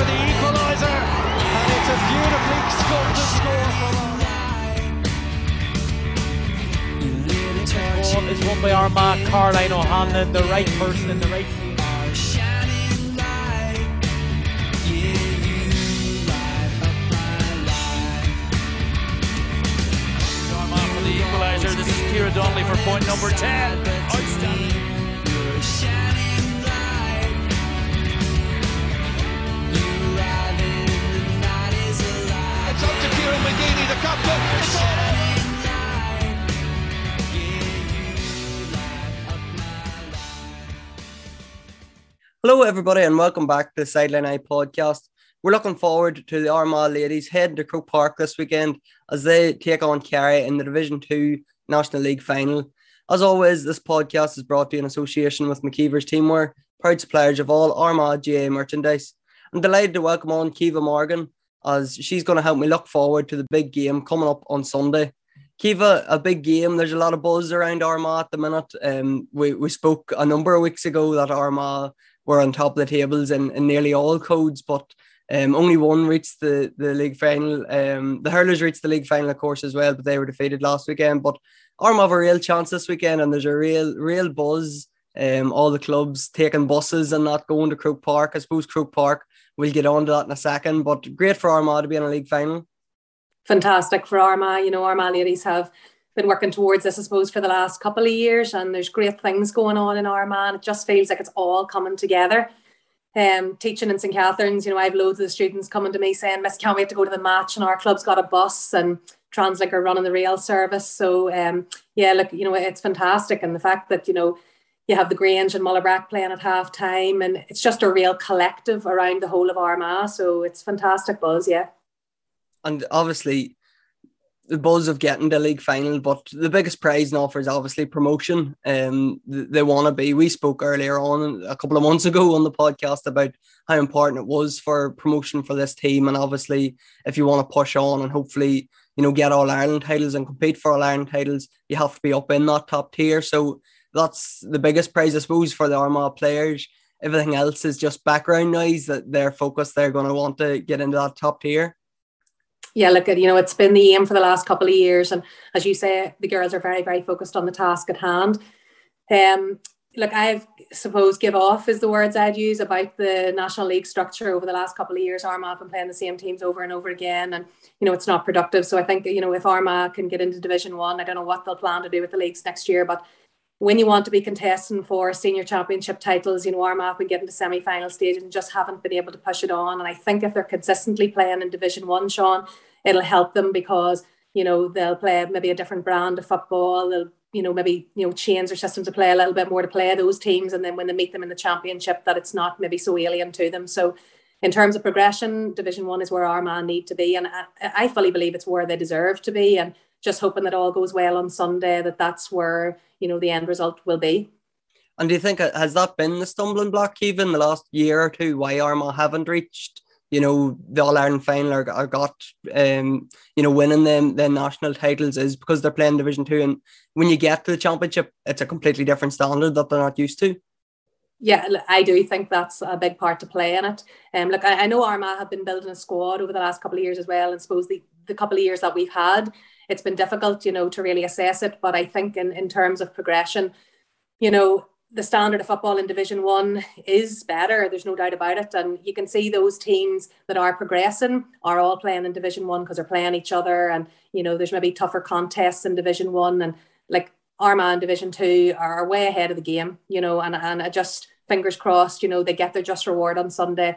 for the equaliser, and it's a beautifully sculpted score from Ball is won by Armagh, Caroline O'Hanlon, the right person in the right place. Armagh for the equaliser. This is Kira Donnelly for point number 10. Hello, everybody, and welcome back to the Sideline Eye podcast. We're looking forward to the Armagh ladies heading to Croke Park this weekend as they take on Kerry in the Division 2 National League final. As always, this podcast is brought to you in association with McKeever's Teamwear, proud suppliers of all Armagh GAA merchandise. I'm delighted to welcome on Caoimhe Morgan as she's going to help me look forward to the big game coming up on Sunday. Caoimhe, a big game. There's a lot of buzz around Armagh at the minute. Um, we, we spoke a number of weeks ago that Armagh were on top of the tables in, in nearly all codes, but um, only one reached the, the league final. Um, the hurlers reached the league final, of course, as well, but they were defeated last weekend. But Armagh have a real chance this weekend, and there's a real real buzz. Um, all the clubs taking buses and not going to Croke Park. I suppose Croke Park. We'll get on to that in a second, but great for Armagh to be in a league final. fantastic for Armagh. You know, Armagh ladies have been working towards this, I suppose, for the last couple of years, and there's great things going on in Armagh. It just feels like it's all coming together. Um, teaching in St Catherine's, you know, I have loads of the students coming to me saying, "Miss, can't wait to go to the match." And our club's got a bus, and Translink are running the rail service. So, um, yeah, look, you know, it's fantastic, and the fact that you know you have the Grange and Mullabrack playing at half time, and it's just a real collective around the whole of Armagh. So it's fantastic buzz, yeah. and obviously the buzz of getting the league final, but the biggest prize and offer is obviously promotion. Um, th- they want to be. We spoke earlier on a couple of months ago on the podcast about how important it was for promotion for this team, and obviously, if you want to push on and hopefully, you know, get all Ireland titles and compete for all Ireland titles, you have to be up in that top tier. So that's the biggest prize, I suppose, for the Armagh players. Everything else is just background noise that they're focused. They're going to want to get into that top tier. Yeah, look, at you know, it's been the aim for the last couple of years, and as you say, the girls are very, very focused on the task at hand. Um, look, I've suppose give off is the words I'd use about the National League structure over the last couple of years. Armagh have been playing the same teams over and over again, and you know, it's not productive. So I think you know, if Armagh can get into Division One, I don't know what they'll plan to do with the leagues next year, but when you want to be contesting for senior championship titles, you know, Armagh been getting to semi-final stage and just haven't been able to push it on. And I think if they're consistently playing in Division One, Sean, it'll help them because you know they'll play maybe a different brand of football. They'll you know maybe you know change their systems to play a little bit more to play those teams, and then when they meet them in the championship, that it's not maybe so alien to them. So. In terms of progression, Division One is where Armagh need to be, and I fully believe it's where they deserve to be. And just hoping that all goes well on Sunday, that that's where you know the end result will be. And do you think uh, has that been the stumbling block even the last year or two why Armagh haven't reached you know the All Ireland final or, or got um you know winning them the national titles is because they're playing Division Two and when you get to the championship it's a completely different standard that they're not used to. Yeah, I do think that's a big part to play in it. Um, look, I, I know Armagh have been building a squad over the last couple of years as well, and suppose the the couple of years that we've had, it's been difficult, you know, to really assess it. But I think in in terms of progression, you know, the standard of football in Division One is better. There's no doubt about it, and you can see those teams that are progressing are all playing in Division One because they're playing each other, and you know, there's maybe tougher contests in Division One, and like Armagh Division Two are way ahead of the game, you know, and and I just fingers crossed, you know, they get their just reward on Sunday.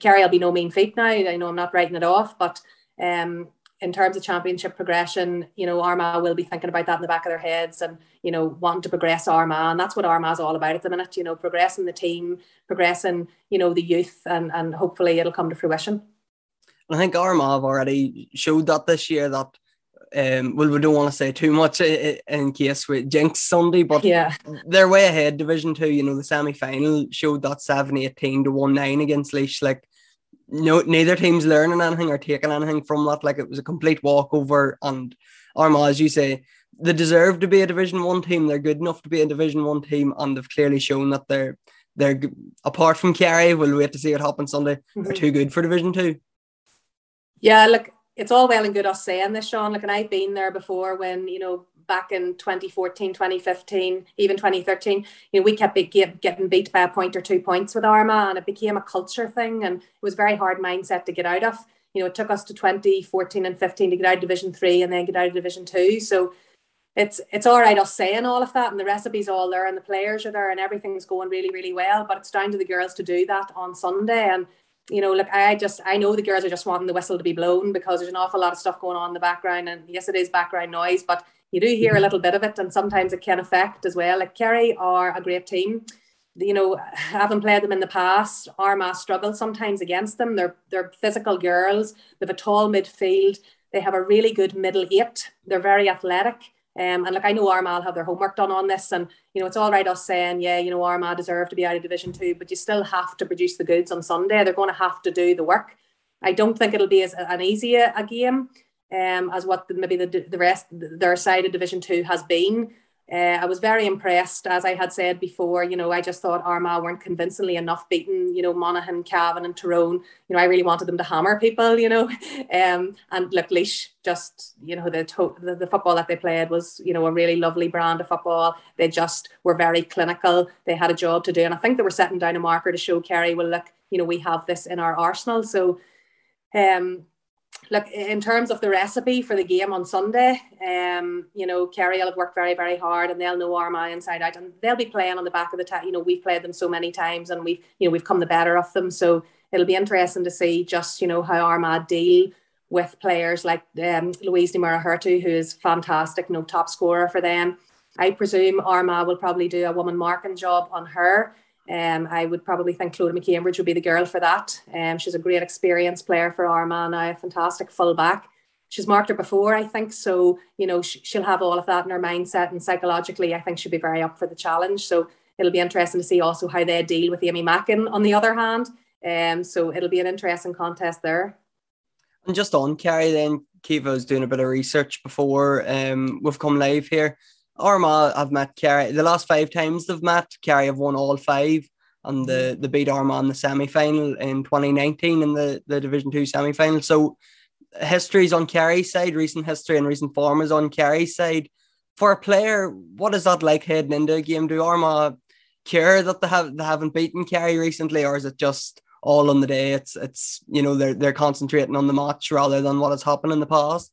Kerry will be no mean feat now. I know I'm not writing it off, but um, in terms of championship progression, you know, Armagh will be thinking about that in the back of their heads and, you know, wanting to progress Armagh. And that's what Armagh's all about at the minute, you know, progressing the team, progressing, you know, the youth and, and hopefully it'll come to fruition. I think Armagh have already showed that this year that um well we don't want to say too much i- i- in case we jinx Sunday, but Yeah. they're way ahead division two. You know, the semi final showed that 7 18 to 1 9 against Laois. Like no neither team's learning anything or taking anything from that. Like it was a complete walkover and Armagh, as you say, they deserve to be a division one team. They're good enough to be a division one team, and they've clearly shown that they're they're apart from Kerry, we'll wait to see what happens Sunday. Mm-hmm. Are too good for Division Two. Yeah, look, it's all well and good us saying this, Sean. Look, and I've been there before when you know back in 2014, 2015, even 2013, you know, we kept getting beat by a point or two points with Armagh and it became a culture thing and it was very hard mindset to get out of. You know, it took us to 2014 and 15 to get out of Division 3 and then get out of Division 2. So it's it's all right us saying all of that and the recipe's all there and the players are there and everything's going really, really well. But it's down to the girls to do that on Sunday. And you know, look, I just I know the girls are just wanting the whistle to be blown because there's an awful lot of stuff going on in the background. And yes, it is background noise, but you do hear a mm-hmm. little bit of it, and sometimes it can affect as well. Like Kerry are a great team. You know, having played them in the past, Armagh struggle sometimes against them. They're they're physical girls. They have a tall midfield. They have a really good middle eight. They're very athletic. Um, and like I know Armagh have their homework done on this, and you know it's all right us saying, yeah, you know Armagh deserve to be out of Division Two, but you still have to produce the goods on Sunday. They're going to have to do the work. I don't think it'll be as an easy a, a game um, as what the, maybe the, the rest their side of Division Two has been. Uh, I was very impressed, as I had said before. You know, I just thought Armagh weren't convincingly enough beating. You know, Monaghan, Cavan, and Tyrone. You know, I really wanted them to hammer people. You know, um, and look, Laois just you know the, to- the the football that they played was you know a really lovely brand of football. They just were very clinical. They had a job to do, and I think they were setting down a marker to show Kerry, well, look, you know, we have this in our arsenal. So, um, look in terms of the recipe for the game on Sunday, um, you know, Kerry will have worked very, very hard and they'll know Armagh inside out and they'll be playing on the back of the ta- you know, we've played them so many times and we've, you know, we've come the better of them. So it'll be interesting to see just, you know, how Armagh deal with players like um, Louise Ní Mhuircheartaigh, who is fantastic, you no top scorer for them. I presume Armagh will probably do a woman marking job on her. Um, I would probably think Clodagh McCambridge would be the girl for that. Um, she's a great experienced player for Armagh now, a fantastic fullback. She's marked her before, I think. So, you know, sh- she'll have all of that in her mindset. And psychologically, I think she'll be very up for the challenge. So it'll be interesting to see also how they deal with Aimee Mackin on the other hand. Um, so it'll be an interesting contest there. And just on Kerry, then Caoimhe was doing a bit of research before um, we've come live here. Armagh have met Kerry the last five times they've met. Kerry have won all five, and the mm. the beat Armagh in the semi final in 2019 in the, the Division Two semi final. So history's on Kerry's side, recent history and recent form is on Kerry's side. For a player, what is that like heading into a game? Do Armagh care that they have they haven't beaten Kerry recently, or is it just all on the day? It's it's you know they're they're concentrating on the match rather than what has happened in the past.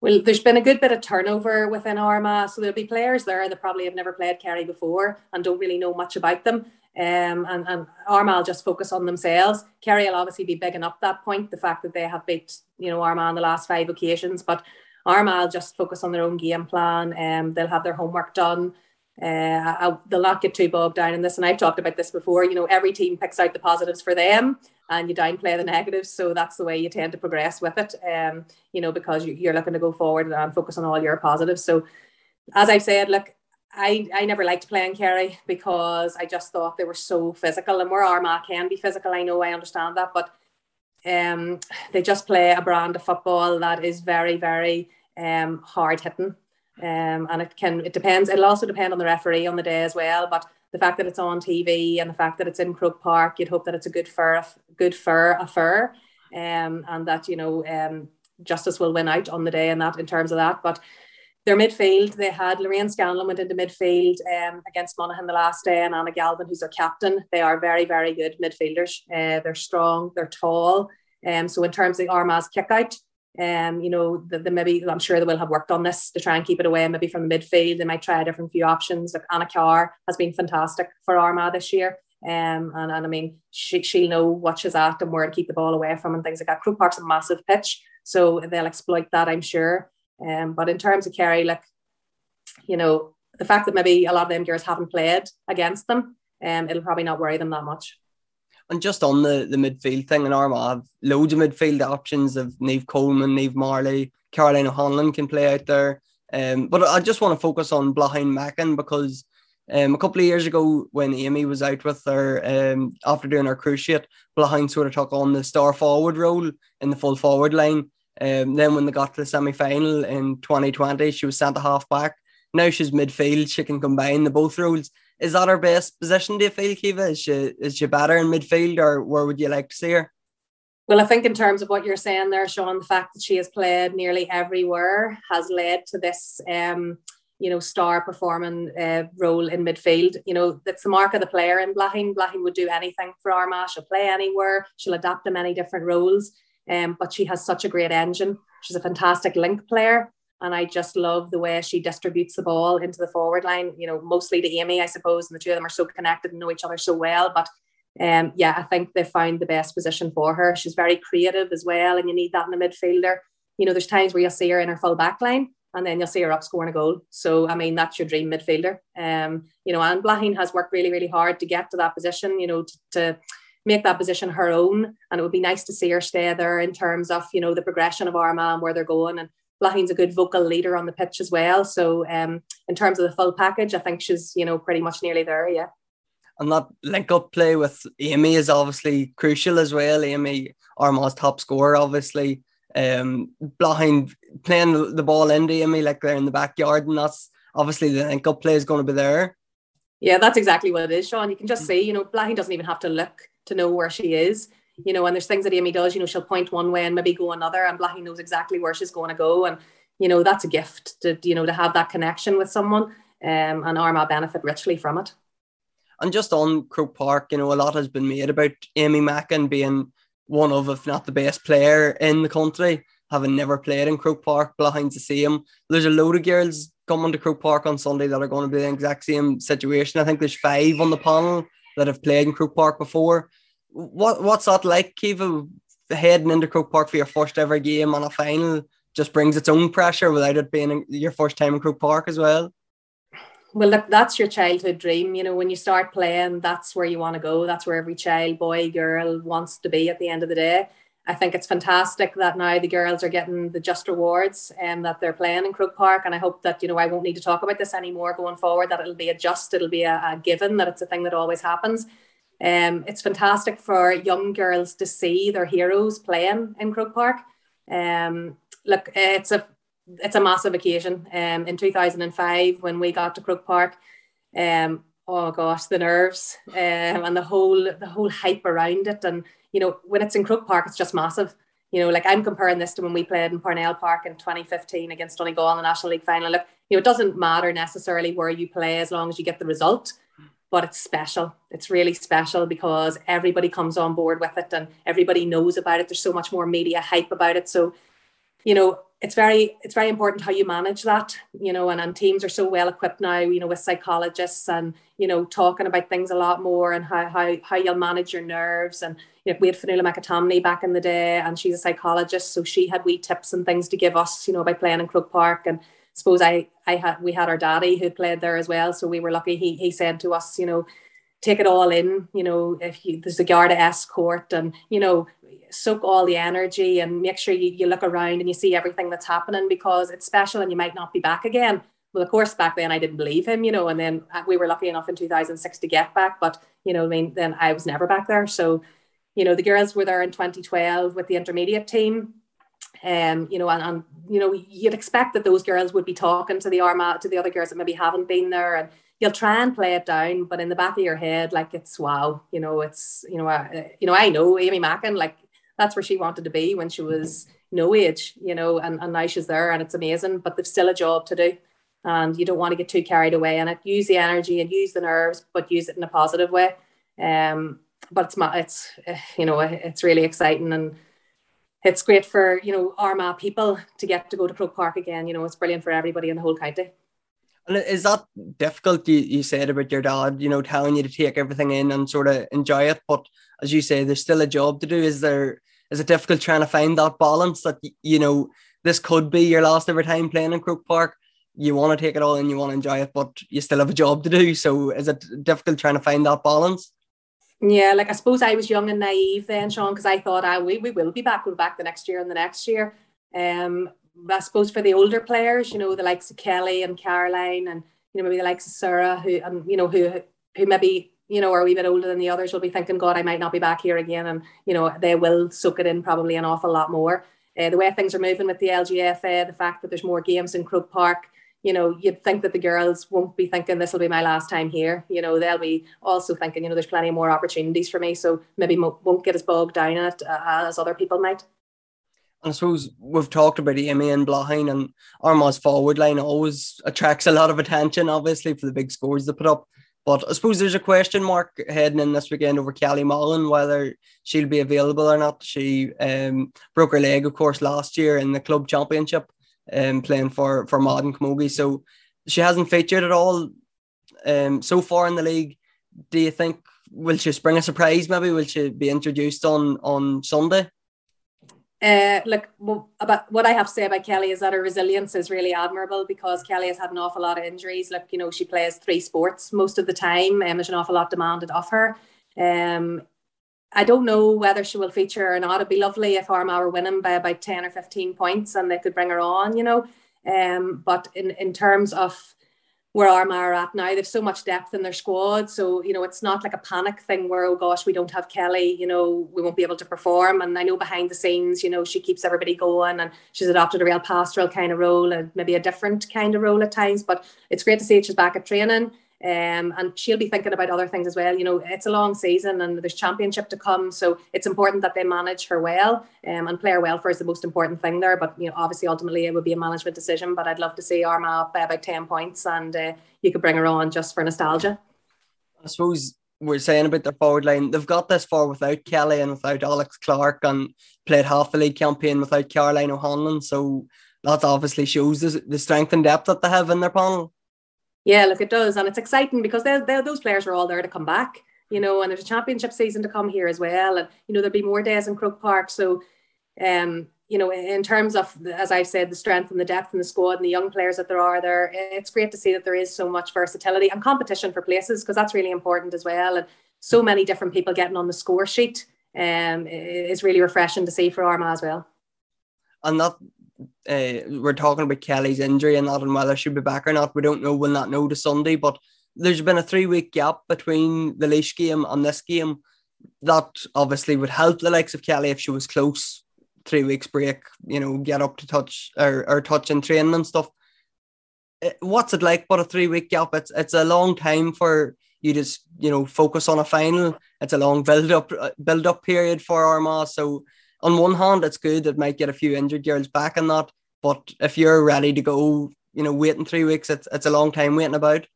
Well, there's been a good bit of turnover within Armagh, so there'll be players there that probably have never played Kerry before and don't really know much about them. Um, and, and Armagh will just focus on themselves. Kerry will obviously be bigging up that point, the fact that they have beat, you know, Armagh on the last five occasions, but Armagh will just focus on their own game plan. Um, they'll have their homework done. Uh, I, they'll not get too bogged down in this. And I've talked about this before. You know, every team picks out the positives for them and you downplay the negatives. So that's the way you tend to progress with it, um, you know, because you're looking to go forward and focus on all your positives. So, as I've said, look, I, I never liked playing Kerry because I just thought they were so physical and where Armagh can be physical. I know I understand that, but um, they just play a brand of football that is very, very um, hard hitting. Um, and it can, it depends. It'll also depend on the referee on the day as well. But the fact that it's on TV and the fact that it's in Croke Park, you'd hope that it's a good fur, good fur affair, um, and that you know um, justice will win out on the day and that in terms of that. But their midfield, they had Lorraine Scanlon went into midfield um, against Monaghan the last day, and Anna Galvin, who's their captain. They are very, very good midfielders. Uh, they're strong, they're tall. Um, so in terms of Armagh's kick out, um, you know, the, the maybe I'm sure they will have worked on this to try and keep it away, maybe from the midfield. They might try a different few options. Like Anna Carr has been fantastic for Armagh this year. Um, and, and I mean, she, she'll know what she's at and where to keep the ball away from and things like that. Croke Park's a massive pitch, so they'll exploit that, I'm sure. Um, but in terms of Kerry, like, you know, the fact that maybe a lot of them girls haven't played against them, um, it'll probably not worry them that much. And just on the, the midfield thing in Armagh, have loads of midfield options of Niamh Coleman, Niamh Marley, Caroline O'Hanlon can play out there. Um, but I just want to focus on Blaithin Mackin because um, a couple of years ago when Aimee was out with her um, after doing her cruciate, Blaine sort of took on the star forward role in the full forward line. Um, then when they got to the semi final in 2020, she was centre half back. Now she's midfield. She can combine the both roles. Is that her best position? Do you feel, Caoimhe? Is she is she better in midfield, or where would you like to see her? Well, I think in terms of what you're saying there, Sean, the fact that she has played nearly everywhere has led to this, um, you know, star performing uh, role in midfield. You know, that's the mark of the player in Blaithin. Blaithin would do anything for Armagh. She'll play anywhere. She'll adapt to many different roles. Um, but she has such a great engine. She's a fantastic link player. And I just love the way she distributes the ball into the forward line, you know, mostly to Aimee, I suppose. And the two of them are so connected and know each other so well. But um, yeah, I think they found the best position for her. She's very creative as well, and you need that in a midfielder. You know, there's times where you'll see her in her full back line, and then you'll see her up scoring a goal. So, I mean, that's your dream midfielder. Um, you know, and Blaithin has worked really, really hard to get to that position. You know, to, to make that position her own, and it would be nice to see her stay there in terms of you know the progression of Armagh and where they're going. And Blaithin's a good vocal leader on the pitch as well. So, um, in terms of the full package, I think she's you know pretty much nearly there. Yeah and that link up play with Aimee is obviously crucial as well. Aimee, Armagh's top scorer, obviously. Um, behind playing the ball into Aimee like they're in the backyard, and that's obviously the link up play is going to be there. Yeah, that's exactly what it is, Sean. You can just see, you know, Blaithin doesn't even have to look to know where she is. You know, and there's things that Aimee does, you know, she'll point one way and maybe go another, and Blaithin knows exactly where she's going to go. And, you know, that's a gift to, you know, to have that connection with someone. Um, and Armagh benefit richly from it. And just on Croke Park, you know, a lot has been made about Aimee Mackin being one of, if not the best player in the country, having never played in Croke Park, behind the same. There's a load of girls coming to Croke Park on Sunday that are going to be in the exact same situation. I think there's five on the panel that have played in Croke Park before. What what's that like, Caoimhe? Heading into Croke Park for your first ever game on a final just brings its own pressure without it being your first time in Croke Park as well. Well look that's your childhood dream you know when you start playing that's where you want to go. That's where every child boy girl wants to be at the end of the day. I think it's fantastic that now the girls are getting the just rewards and that they're playing in croke park. And i hope that you know i won't need to talk about this anymore going forward that it'll be a just it'll be a, a given that it's a thing that always happens um, it's fantastic for young girls to see their heroes playing in croke park um, look it's a it's a massive occasion. Um, in 2005, when we got to Croke Park, um, oh gosh, the nerves um, and the whole the whole hype around it. And you know, when it's in Croke Park, it's just massive. You know, like I'm comparing this to when we played in Parnell Park in 2015 against Donegal in the National League final. Look, you know, it doesn't matter necessarily where you play as long as you get the result. But it's special. It's really special because everybody comes on board with it and everybody knows about it. There's so much more media hype about it. So, you know, it's very it's very important how you manage that you know and, and teams are so well equipped now you know with psychologists and you know talking about things a lot more and how how, how you'll manage your nerves and you know we had Fionnuala McAtomney back in the day and she's a psychologist so she had wee tips and things to give us you know by playing in Croke Park and suppose I I had we had our daddy who played there as well so we were lucky he he said to us you know take it all in you know if you, there's a Garda escort and you know soak all the energy and make sure you, you look around and you see everything that's happening because it's special and you might not be back again. Well, of course, back then I didn't believe him, you know, and then uh, we were lucky enough in 2006 to get back, but you know, I mean, then I was never back there. So, you know, the girls were there in 2012 with the intermediate team. Um, you know, and, and you know, you'd expect that those girls would be talking to the Armagh, to the other girls that maybe haven't been there, and you'll try and play it down, but in the back of your head, like it's wow, you know, it's you know, uh, you know, I know Aimee Mackin, like that's where she wanted to be when she was no age, you know, and, and now she's there and it's amazing, but they've still a job to do. And you don't want to get too carried away in it. Use the energy and use the nerves, but use it in a positive way. Um, but it's my, it's you know it's really exciting and it's great for you know Armagh people to get to go to Croke Park again. You know, it's brilliant for everybody in the whole county. And is that difficult? You, you said about your dad, you know, telling you to take everything in and sort of enjoy it. But as you say, there's still a job to do. Is there is it difficult trying to find that balance that you know this could be your last ever time playing in Croke Park? You want to take it all and you want to enjoy it, but you still have a job to do. So is it difficult trying to find that balance? Yeah, like I suppose I was young and naive then, Sean, because I thought I ah, we, we will be back, we'll be back the next year and the next year. Um, I suppose for the older players, you know, the likes of Kelly and Caroline and you know maybe the likes of Sarah who and you know who who maybe you know, are a wee bit older than the others will be thinking, God, I might not be back here again. And, you know, they will soak it in probably an awful lot more. Uh, the way things are moving with the LGFA, the fact that there's more games in Croke Park, you know, you'd think that the girls won't be thinking this will be my last time here. You know, they'll be also thinking, you know, there's plenty more opportunities for me. So maybe won't get as bogged down in it uh, as other people might. I suppose we've talked about Aimee and Blaithin and Armagh's forward line always attracts a lot of attention, obviously, for the big scores they put up. But I suppose there's a question mark heading in this weekend over Kelly Mallon, whether she'll be available or not. She um, broke her leg, of course, last year in the club championship, um, playing for for Modern Camogie. So she hasn't featured at all um, so far in the league. Do you think will she spring a surprise? Maybe will she be introduced on on Sunday? Uh, look, about what I have to say about Kelly is that her resilience is really admirable because Kelly has had an awful lot of injuries. Look, you know, she plays three sports most of the time, and um, there's an awful lot demanded of her. Um, I don't know whether she will feature or not. It'd be lovely if Armagh were winning by about 10 or 15 points and they could bring her on, you know. Um, but in, in terms of where Armagh are at now. They've so much depth in their squad. So, you know, it's not like a panic thing where, oh gosh, we don't have Kelly, you know, we won't be able to perform. And I know behind the scenes, you know, she keeps everybody going and she's adopted a real pastoral kind of role and maybe a different kind of role at times. But it's great to see she's back at training. Um, and she'll be thinking about other things as well. You know, it's a long season and there's championship to come, so it's important that they manage her well. Um, and player welfare is the most important thing there. But you know, obviously, ultimately, it would be a management decision. But I'd love to see Armagh up by about ten points, and uh, you could bring her on just for nostalgia. I suppose we're saying about their forward line. They've got this far without Kelly and without Alex Clark, and played half the league campaign without Caroline O'Hanlon. So that obviously shows the, the strength and depth that they have in their panel. Yeah, look, it does, and it's exciting because they're, they're, those players are all there to come back, you know, and there's a championship season to come here as well, and you know there'll be more days in Croke Park. So, um, you know, in terms of as I've said, the strength and the depth in the squad and the young players that there are there, it's great to see that there is so much versatility and competition for places because that's really important as well, and so many different people getting on the score sheet. Um, is really refreshing to see for Armagh as well. And that uh, we're talking about Kelly's injury and not and whether she'll be back or not. We don't know. We'll not know to Sunday. But there's been a three week gap between the Laois game and this game. That obviously would help the likes of Kelly if she was close. Three weeks break, you know, get up to touch or, or touch and train and stuff. Eh, what's it like? But a three week gap. It's it's a long time for you just you know focus on a final. It's a long build up uh, build up period for Armagh. So on one hand, it's good. It might get a few injured girls back and that. But if you're ready to go, you know, waiting three weeks, it's it's a long time waiting about.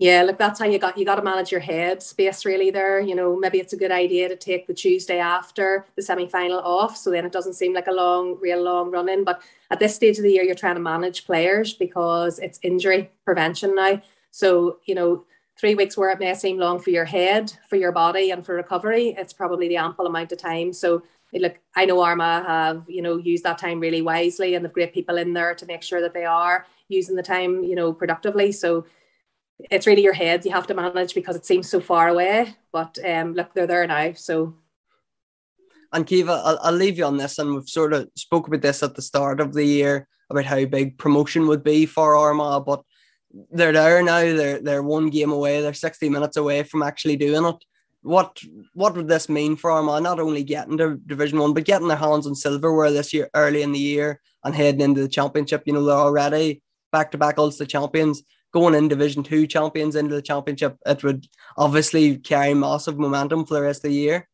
Yeah, look, that's how you got you got to manage your head space really there. You know, maybe it's a good idea to take the Tuesday after the semi final off, so then it doesn't seem like a long, real long run in. But at this stage of the year, you're trying to manage players because it's injury prevention now. So you know, three weeks where it may seem long for your head, for your body, and for recovery, it's probably the ample amount of time. So look, I know Armagh have, you know, used that time really wisely and they've great people in there to make sure that they are using the time, you know, productively. So it's really your head you have to manage because it seems so far away. But um, look, they're there now. So and Caoimhe, I'll, I'll leave you on this, and we've sort of spoke about this at the start of the year about how big promotion would be for Armagh, but they're there now. They're they're one game away. They're sixty minutes away from actually doing it what what would this mean for Armagh? Not only getting to Division One, but getting their hands on silverware this year, early in the year, and heading into the championship. You know, they're already back to back Ulster champions, going in Division Two champions into the championship. It would obviously carry massive momentum for the rest of the year.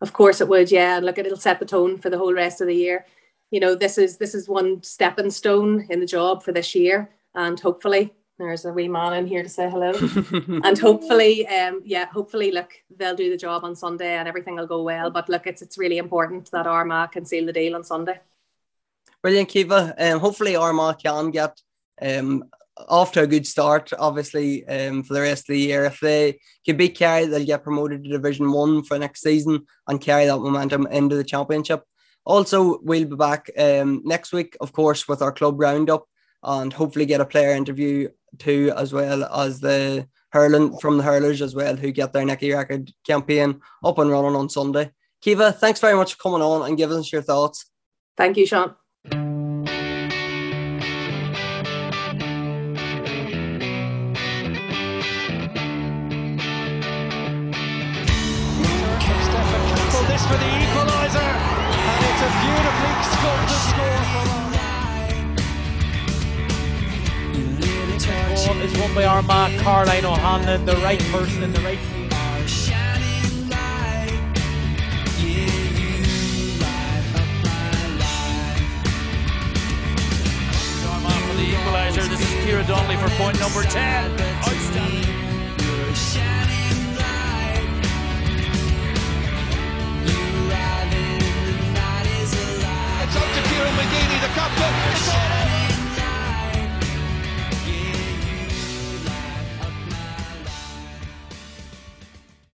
Of course, it would. Yeah, look, it'll set the tone for the whole rest of the year. You know, this is this is one stepping stone in the job for this year, and hopefully there's a wee man in here to say hello. and hopefully, um, yeah, hopefully, look, they'll do the job on Sunday and everything will go well. But look, it's it's really important that Armagh can seal the deal on Sunday. Brilliant, Caoimhe. Um, hopefully Armagh can get um off to a good start, obviously, um, for the rest of the year. If they can beat Kerry, they'll get promoted to Division One for next season and carry that momentum into the championship. Also, we'll be back um, next week, of course, with our club roundup and hopefully get a player interview too, as well as the hurling from the hurlers as well, who get their Nicky Rackard campaign up and running on Sunday. Caoimhe, thanks very much for coming on and giving us your thoughts. Thank you, Sean. Won by Armagh, Caroline O'Hanlon, the right person in the right team. Armagh for the equaliser. This is Kira Donnelly for point number 10. Outstanding. It's up to Kieran McGeady, the captain. It's all